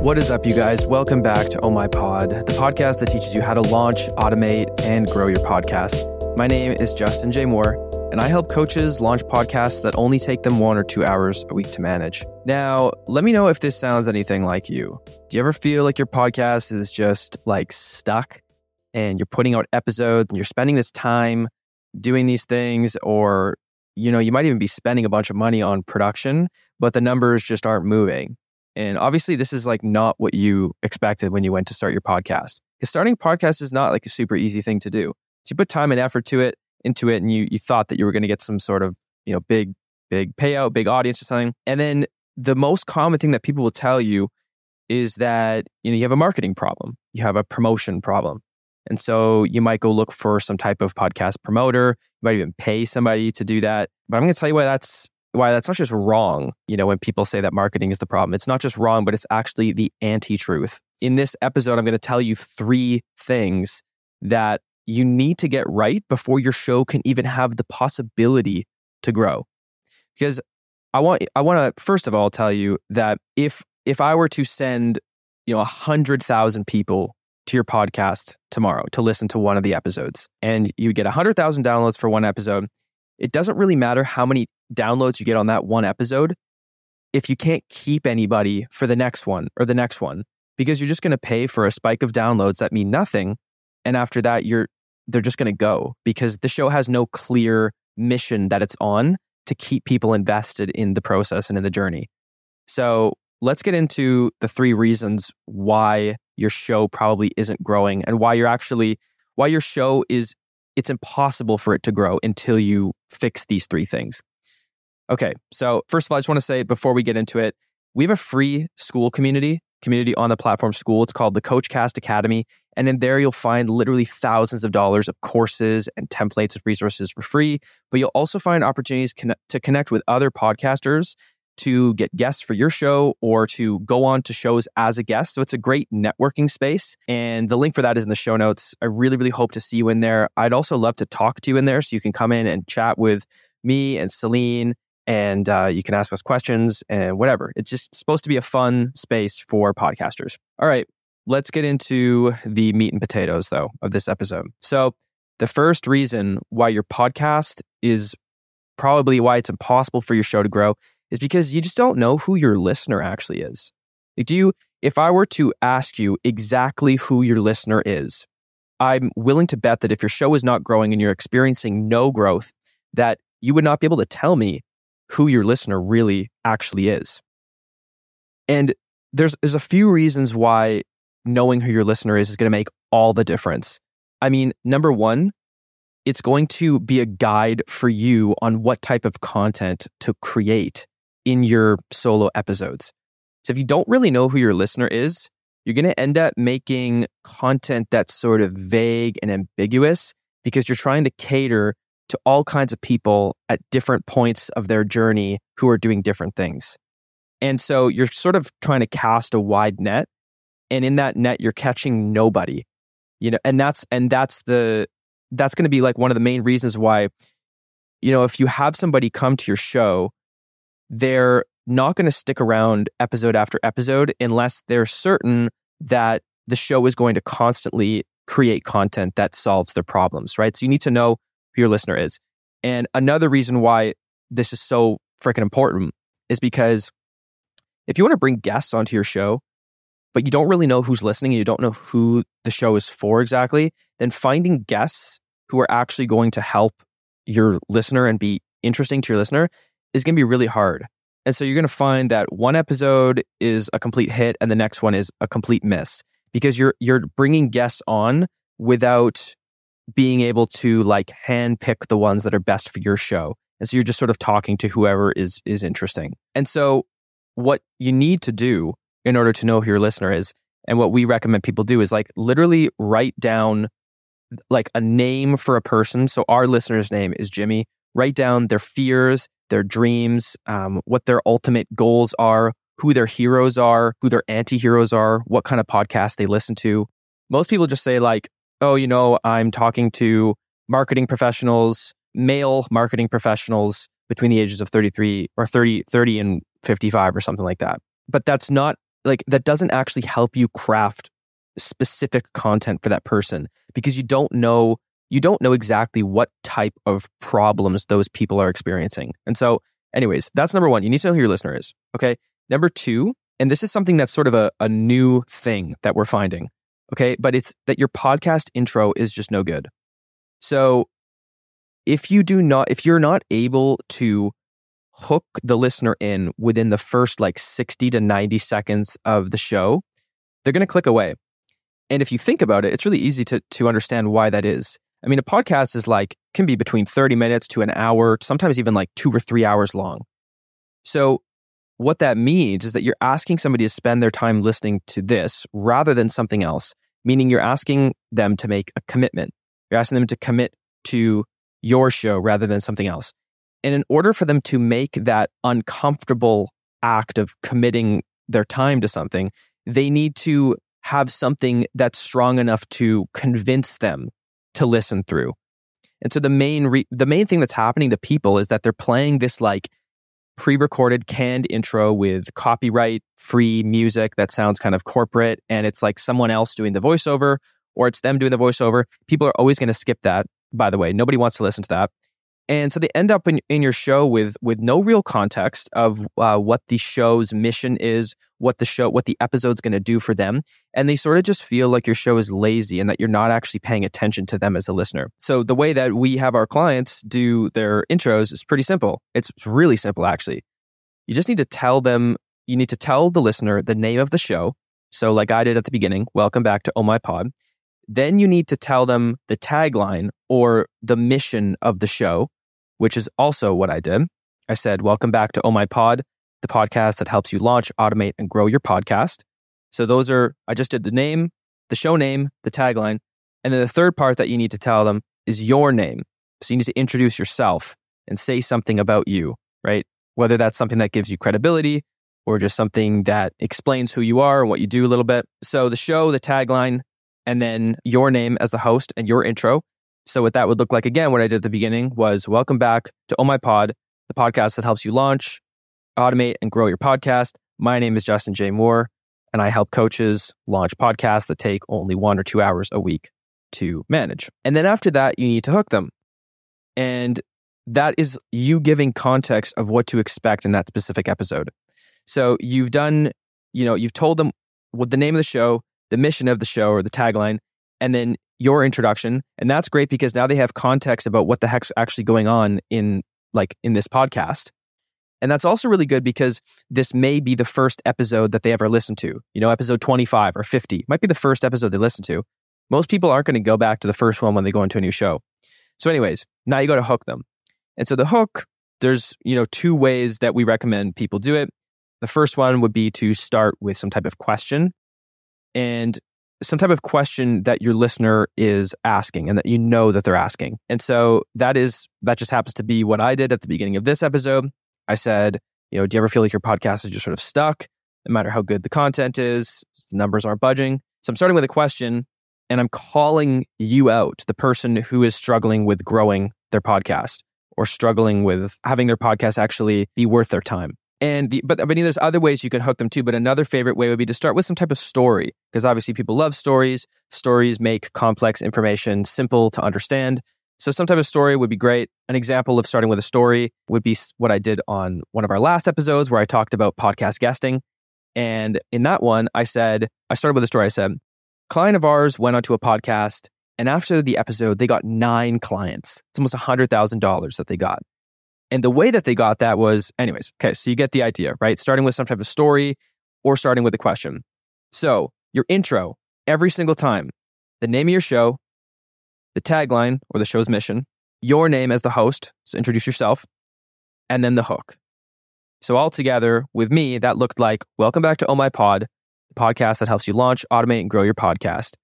What is up, you guys? Welcome back to Oh My Pod, the podcast that teaches you how to launch, automate, and grow your podcast. My name is Justin J. Moore, and I help coaches launch podcasts that only take them one or two hours a week to manage. Now, let me know if this sounds anything like you. Do you ever feel like your podcast is just like stuck and you're putting out episodes and you're spending this time doing these things, or you know, you might even be spending a bunch of money on production, but the numbers just aren't moving? And obviously, this is like not what you expected when you went to start your podcast. Because starting a podcast is not like a super easy thing to do. So you put time and effort to it, into it, and you you thought that you were going to get some sort of you know big big payout, big audience or something. And then the most common thing that people will tell you is that you know you have a marketing problem, you have a promotion problem, and so you might go look for some type of podcast promoter. You might even pay somebody to do that. But I'm going to tell you why that's why that's not just wrong. You know, when people say that marketing is the problem, it's not just wrong, but it's actually the anti truth. In this episode, I'm going to tell you three things that you need to get right before your show can even have the possibility to grow. Because I want I want to first of all tell you that if if I were to send you know a hundred thousand people to your podcast tomorrow to listen to one of the episodes, and you get a hundred thousand downloads for one episode, it doesn't really matter how many downloads you get on that one episode if you can't keep anybody for the next one or the next one because you're just going to pay for a spike of downloads that mean nothing and after that you're they're just going to go because the show has no clear mission that it's on to keep people invested in the process and in the journey. So, let's get into the three reasons why your show probably isn't growing and why you're actually why your show is it's impossible for it to grow until you fix these three things. Okay, so first of all, I just want to say before we get into it, we have a free Skool community, community on the platform Skool. It's called the Coachcast Academy. And in there, you'll find literally thousands of dollars of courses and templates and resources for free. But you'll also find opportunities to connect with other podcasters to get guests for your show or to go on to shows as a guest. So it's a great networking space. And the link for that is in the show notes. I really, really hope to see you in there. I'd also love to talk to you in there so you can come in and chat with me and Celine and uh, you can ask us questions and whatever. It's just supposed to be a fun space for podcasters. All right, let's get into the meat and potatoes, though, of this episode. So, the first reason why your podcast is probably why it's impossible for your show to grow is because you just don't know who your listener actually is. Like, do you, if I were to ask you exactly who your listener is, I'm willing to bet that if your show is not growing and you're experiencing no growth, that you would not be able to tell me who your listener really actually is. And there's there's a few reasons why knowing who your listener is is going to make all the difference. I mean, number 1, it's going to be a guide for you on what type of content to create in your solo episodes. So if you don't really know who your listener is, you're going to end up making content that's sort of vague and ambiguous because you're trying to cater to all kinds of people at different points of their journey who are doing different things. And so you're sort of trying to cast a wide net and in that net you're catching nobody. You know, and that's and that's the that's going to be like one of the main reasons why you know, if you have somebody come to your show, they're not going to stick around episode after episode unless they're certain that the show is going to constantly create content that solves their problems, right? So you need to know who your listener is. And another reason why this is so freaking important is because if you want to bring guests onto your show, but you don't really know who's listening and you don't know who the show is for exactly, then finding guests who are actually going to help your listener and be interesting to your listener is going to be really hard. And so you're going to find that one episode is a complete hit and the next one is a complete miss because you're you're bringing guests on without being able to like hand pick the ones that are best for your show. And so you're just sort of talking to whoever is is interesting. And so what you need to do in order to know who your listener is and what we recommend people do is like literally write down like a name for a person. So our listener's name is Jimmy. Write down their fears, their dreams, um, what their ultimate goals are, who their heroes are, who their anti-heroes are, what kind of podcast they listen to. Most people just say like, oh, you know, I'm talking to marketing professionals, male marketing professionals between the ages of 33 or 30, 30 and 55 or something like that. But that's not like that doesn't actually help you craft specific content for that person because you don't know you don't know exactly what type of problems those people are experiencing. And so, anyways, that's number one. You need to know who your listener is. Okay. Number two, and this is something that's sort of a, a new thing that we're finding. Okay. But it's that your podcast intro is just no good. So if you do not, if you're not able to hook the listener in within the first like 60 to 90 seconds of the show, they're going to click away. And if you think about it, it's really easy to, to understand why that is. I mean, a podcast is like, can be between 30 minutes to an hour, sometimes even like two or three hours long. So, what that means is that you're asking somebody to spend their time listening to this rather than something else, meaning you're asking them to make a commitment. You're asking them to commit to your show rather than something else. And in order for them to make that uncomfortable act of committing their time to something, they need to have something that's strong enough to convince them to listen through. And so the main re- the main thing that's happening to people is that they're playing this like pre-recorded canned intro with copyright free music that sounds kind of corporate and it's like someone else doing the voiceover or it's them doing the voiceover. People are always going to skip that, by the way. Nobody wants to listen to that. And so they end up in, in your show with with no real context of uh, what the show's mission is, what the show, what the episode's going to do for them. And they sort of just feel like your show is lazy and that you're not actually paying attention to them as a listener. So the way that we have our clients do their intros is pretty simple. It's really simple, actually. You just need to tell them, you need to tell the listener the name of the show. So, like I did at the beginning, welcome back to Oh My Pod. Then you need to tell them the tagline or the mission of the show, which is also what I did. I said, welcome back to Oh My Pod the podcast that helps you launch, automate, and grow your podcast. So those are, I just did the name, the show name, the tagline. And then the third part that you need to tell them is your name. So you need to introduce yourself and say something about you, right? Whether that's something that gives you credibility or just something that explains who you are and what you do a little bit. So the show, the tagline, and then your name as the host and your intro. So what that would look like again, what I did at the beginning was welcome back to Oh My Pod, the podcast that helps you launch, automate and grow your podcast. My name is Justin J. Moore, and I help coaches launch podcasts that take only one or two hours a week to manage. And then after that, you need to hook them. And that is you giving context of what to expect in that specific episode. So you've done, you know, you've told them what the name of the show, the mission of the show, or the tagline, and then your introduction. And that's great because now they have context about what the heck's actually going on in like in this podcast. And that's also really good because this may be the first episode that they ever listen to. You know, episode 25 or 50 might be the first episode they listen to. Most people aren't going to go back to the first one when they go into a new show. So, anyways, now you got to hook them. And so the hook, there's, you know, two ways that we recommend people do it. The first one would be to start with some type of question and some type of question that your listener is asking and that you know that they're asking. And so that is, that just happens to be what I did at the beginning of this episode. I said, you know, do you ever feel like your podcast is just sort of stuck? No matter how good the content is, the numbers aren't budging. So I'm starting with a question and I'm calling you out, the person who is struggling with growing their podcast or struggling with having their podcast actually be worth their time. And the, but I mean, there's other ways you can hook them too. But another favorite way would be to start with some type of story, because obviously people love stories. Stories make complex information simple to understand. So some type of story would be great. An example of starting with a story would be what I did on one of our last episodes where I talked about podcast guesting. And in that one, I said, I started with a story. I said, client of ours went onto a podcast and after the episode, they got nine clients. It's almost $100,000 that they got. And the way that they got that was, anyways, okay, so you get the idea, right? Starting with some type of story or starting with a question. So your intro, every single time, the name of your show, the tagline or the show's mission, your name as the host, so introduce yourself, and then the hook. So altogether, with me, that looked like Welcome back to Oh My Pod, the podcast that helps you launch, automate, and grow your podcast.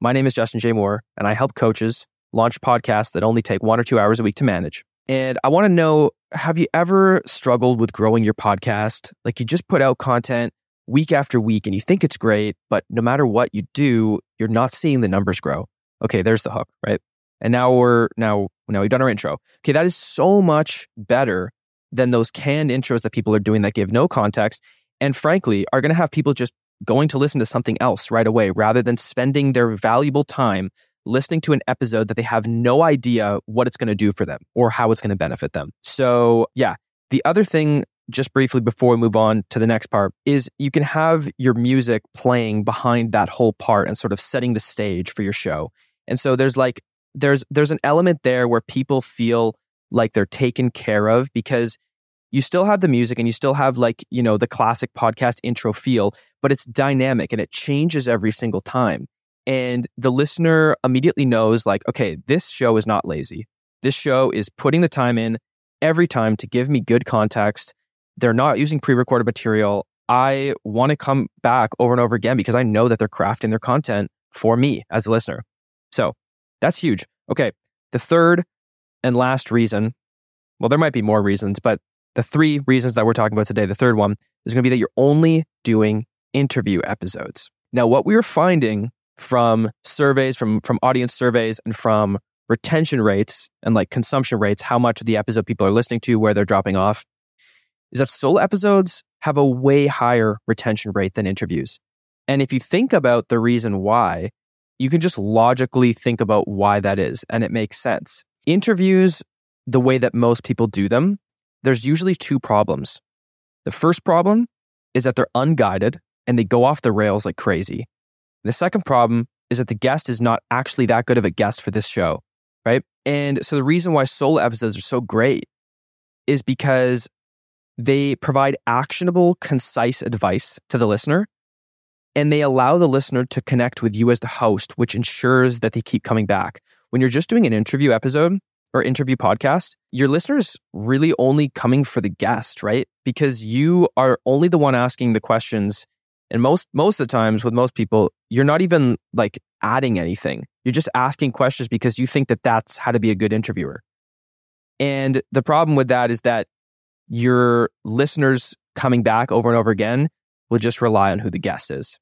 My name is Justin J. Moore, and I help coaches launch podcasts that only take one or two hours a week to manage. And I want to know have you ever struggled with growing your podcast? Like you just put out content week after week and you think it's great, but no matter what you do, you're not seeing the numbers grow. Okay, there's the hook, right? And now we're now now we've done our intro. Okay, that is so much better than those canned intros that people are doing that give no context and frankly are going to have people just going to listen to something else right away rather than spending their valuable time listening to an episode that they have no idea what it's going to do for them or how it's going to benefit them. So, yeah. The other thing, just briefly before we move on to the next part, is you can have your music playing behind that whole part and sort of setting the stage for your show. And so there's like, there's there's an element there where people feel like they're taken care of because you still have the music and you still have like you know the classic podcast intro feel but it's dynamic and it changes every single time and the listener immediately knows like okay this show is not lazy. This show is putting the time in every time to give me good context. They're not using pre-recorded material. I want to come back over and over again because i know that they're crafting their content for me as a listener. So that's huge. Okay the third and last reason well there might be more reasons but the three reasons that we're talking about today the third one is going to be that you're only doing interview episodes. Now what we are finding from surveys, from from audience surveys, and from retention rates and like consumption rates, how much of the episode people are listening to, where they're dropping off, is that solo episodes have a way higher retention rate than interviews. And if you think about the reason why, you can just logically think about why that is, and it makes sense. Interviews, the way that most people do them, there's usually two problems. The first problem is that they're unguided and they go off the rails like crazy. The second problem is that the guest is not actually that good of a guest for this show, right? And so the reason why solo episodes are so great is because they provide actionable, concise advice to the listener and they allow the listener to connect with you as the host, which ensures that they keep coming back. When you're just doing an interview episode or interview podcast, your listeners really only coming for the guest, right? Because you are only the one asking the questions and most most of the times with most people, you're not even like adding anything. You're just asking questions because you think that that's how to be a good interviewer. And the problem with that is that your listeners coming back over and over again will just rely on who the guest is.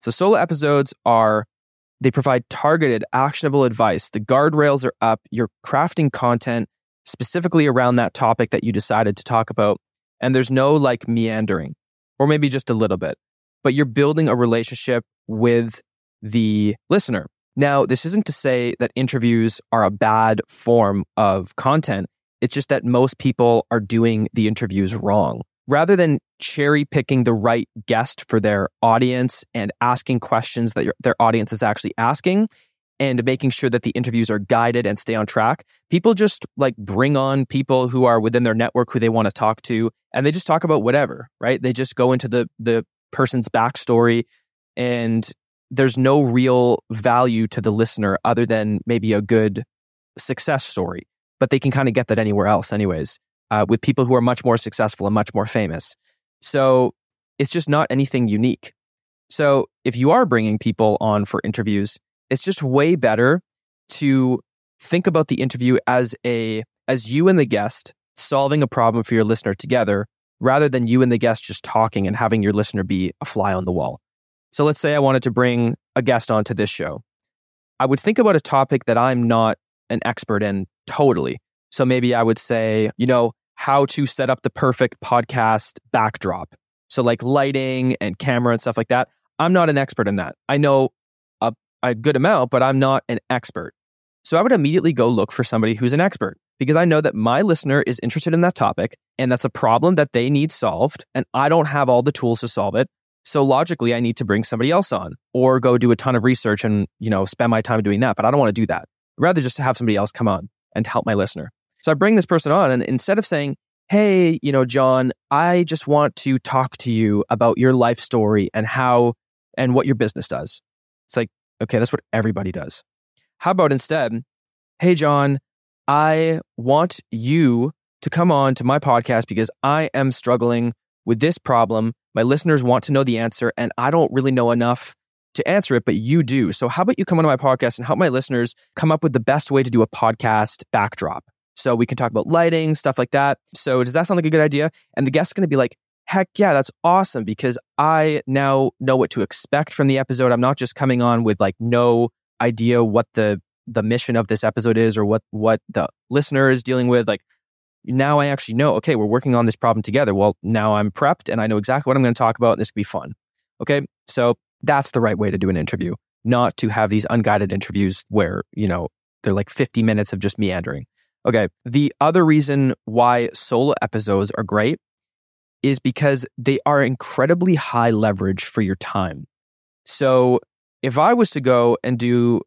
So solo episodes are they provide targeted actionable advice. The guardrails are up. You're crafting content specifically around that topic that you decided to talk about and there's no like meandering or maybe just a little bit but you're building a relationship with the listener. Now, this isn't to say that interviews are a bad form of content. It's just that most people are doing the interviews wrong. Rather than cherry picking the right guest for their audience and asking questions that your, their audience is actually asking and making sure that the interviews are guided and stay on track, people just like bring on people who are within their network who they want to talk to and they just talk about whatever, right? They just go into the the person's backstory and there's no real value to the listener other than maybe a good success story but they can kind of get that anywhere else anyways uh, with people who are much more successful and much more famous. So it's just not anything unique. So if you are bringing people on for interviews it's just way better to think about the interview as a as you and the guest solving a problem for your listener together rather than you and the guest just talking and having your listener be a fly on the wall. So let's say I wanted to bring a guest onto this show. I would think about a topic that I'm not an expert in totally. So maybe I would say, you know, how to set up the perfect podcast backdrop. So like lighting and camera and stuff like that. I'm not an expert in that. I know a, a good amount, but I'm not an expert. So I would immediately go look for somebody who's an expert because I know that my listener is interested in that topic and that's a problem that they need solved. And I don't have all the tools to solve it. So logically, I need to bring somebody else on or go do a ton of research and, you know, spend my time doing that. But I don't want to do that. I'd rather just have somebody else come on and help my listener. So I bring this person on and instead of saying, Hey, you know, John, I just want to talk to you about your life story and how and what your business does. It's like, okay, that's what everybody does. How about instead, Hey, John, I want you to come on to my podcast because I am struggling with this problem. My listeners want to know the answer, and I don't really know enough to answer it, but you do. So, how about you come on to my podcast and help my listeners come up with the best way to do a podcast backdrop? So, we can talk about lighting, stuff like that. So, does that sound like a good idea? And the guest's going to be like, heck yeah, that's awesome because I now know what to expect from the episode. I'm not just coming on with like no idea what the the mission of this episode is or what what the listener is dealing with like now i actually know okay we're working on this problem together well now i'm prepped and i know exactly what i'm going to talk about and this could be fun Okay. So that's the right way to do an interview, not to have these unguided interviews where, you know, they're like 50 minutes of just meandering. Okay. The other reason why solo episodes are great is because they are incredibly high leverage for your time. So if I was to go and do,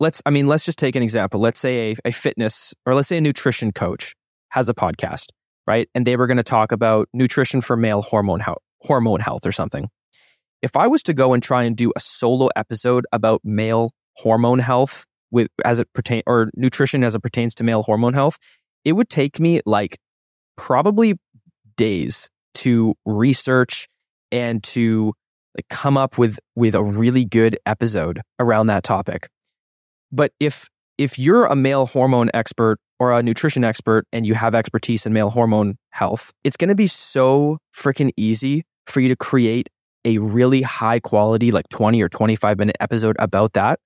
let's, I mean, let's just take an example. Let's say a, a fitness or let's say a nutrition coach has a podcast, right? And they were going to talk about nutrition for male hormone health, hormone health or something. If I was to go and try and do a solo episode about male hormone health with as it pertain or nutrition as it pertains to male hormone health, it would take me like probably days to research and to like come up with with a really good episode around that topic. But if if you're a male hormone expert or a nutrition expert and you have expertise in male hormone health, it's going to be so freaking easy for you to create a really high quality like 20 or 25 minute episode about that.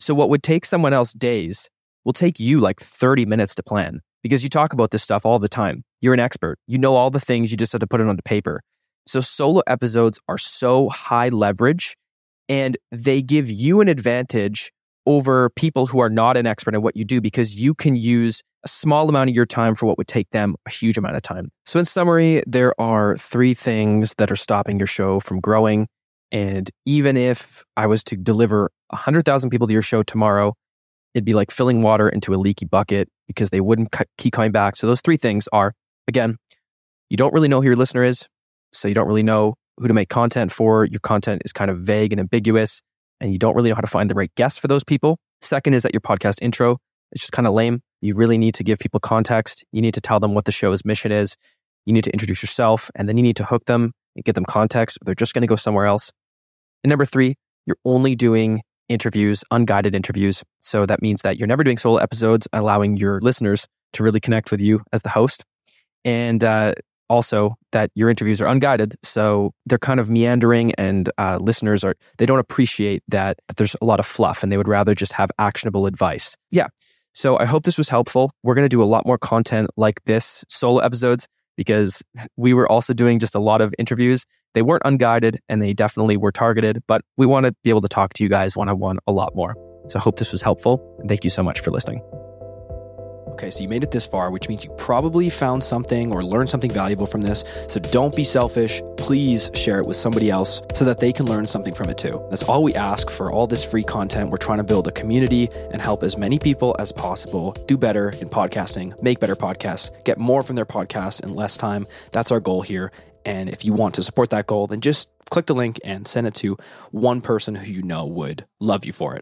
So what would take someone else days will take you like 30 minutes to plan because you talk about this stuff all the time. You're an expert. You know all the things, you just have to put it on the paper. So solo episodes are so high leverage and they give you an advantage over people who are not an expert in what you do because you can use a small amount of your time for what would take them a huge amount of time. So, in summary, there are three things that are stopping your show from growing. And even if I was to deliver 100,000 people to your show tomorrow, it'd be like filling water into a leaky bucket because they wouldn't keep coming back. So, those three things are again, you don't really know who your listener is. So, you don't really know who to make content for. Your content is kind of vague and ambiguous, and you don't really know how to find the right guests for those people. Second is that your podcast intro is just kind of lame. You really need to give people context. You need to tell them what the show's mission is. You need to introduce yourself, and then you need to hook them and give them context. Or they're just going to go somewhere else. And number three, you're only doing interviews, unguided interviews. So that means that you're never doing solo episodes, allowing your listeners to really connect with you as the host. And uh, also that your interviews are unguided. So they're kind of meandering, and uh, listeners are, they don't appreciate that, that there's a lot of fluff and they would rather just have actionable advice. Yeah. So I hope this was helpful. We're going to do a lot more content like this, solo episodes, because we were also doing just a lot of interviews. They weren't unguided and they definitely were targeted, but we want to be able to talk to you guys one on one a lot more. So I hope this was helpful. Thank you so much for listening. Okay, so you made it this far, which means you probably found something or learned something valuable from this. So don't be selfish. Please share it with somebody else so that they can learn something from it too. That's all we ask for all this free content. We're trying to build a community and help as many people as possible do better in podcasting, make better podcasts, get more from their podcasts in less time. That's our goal here. And if you want to support that goal, then just click the link and send it to one person who you know would love you for it.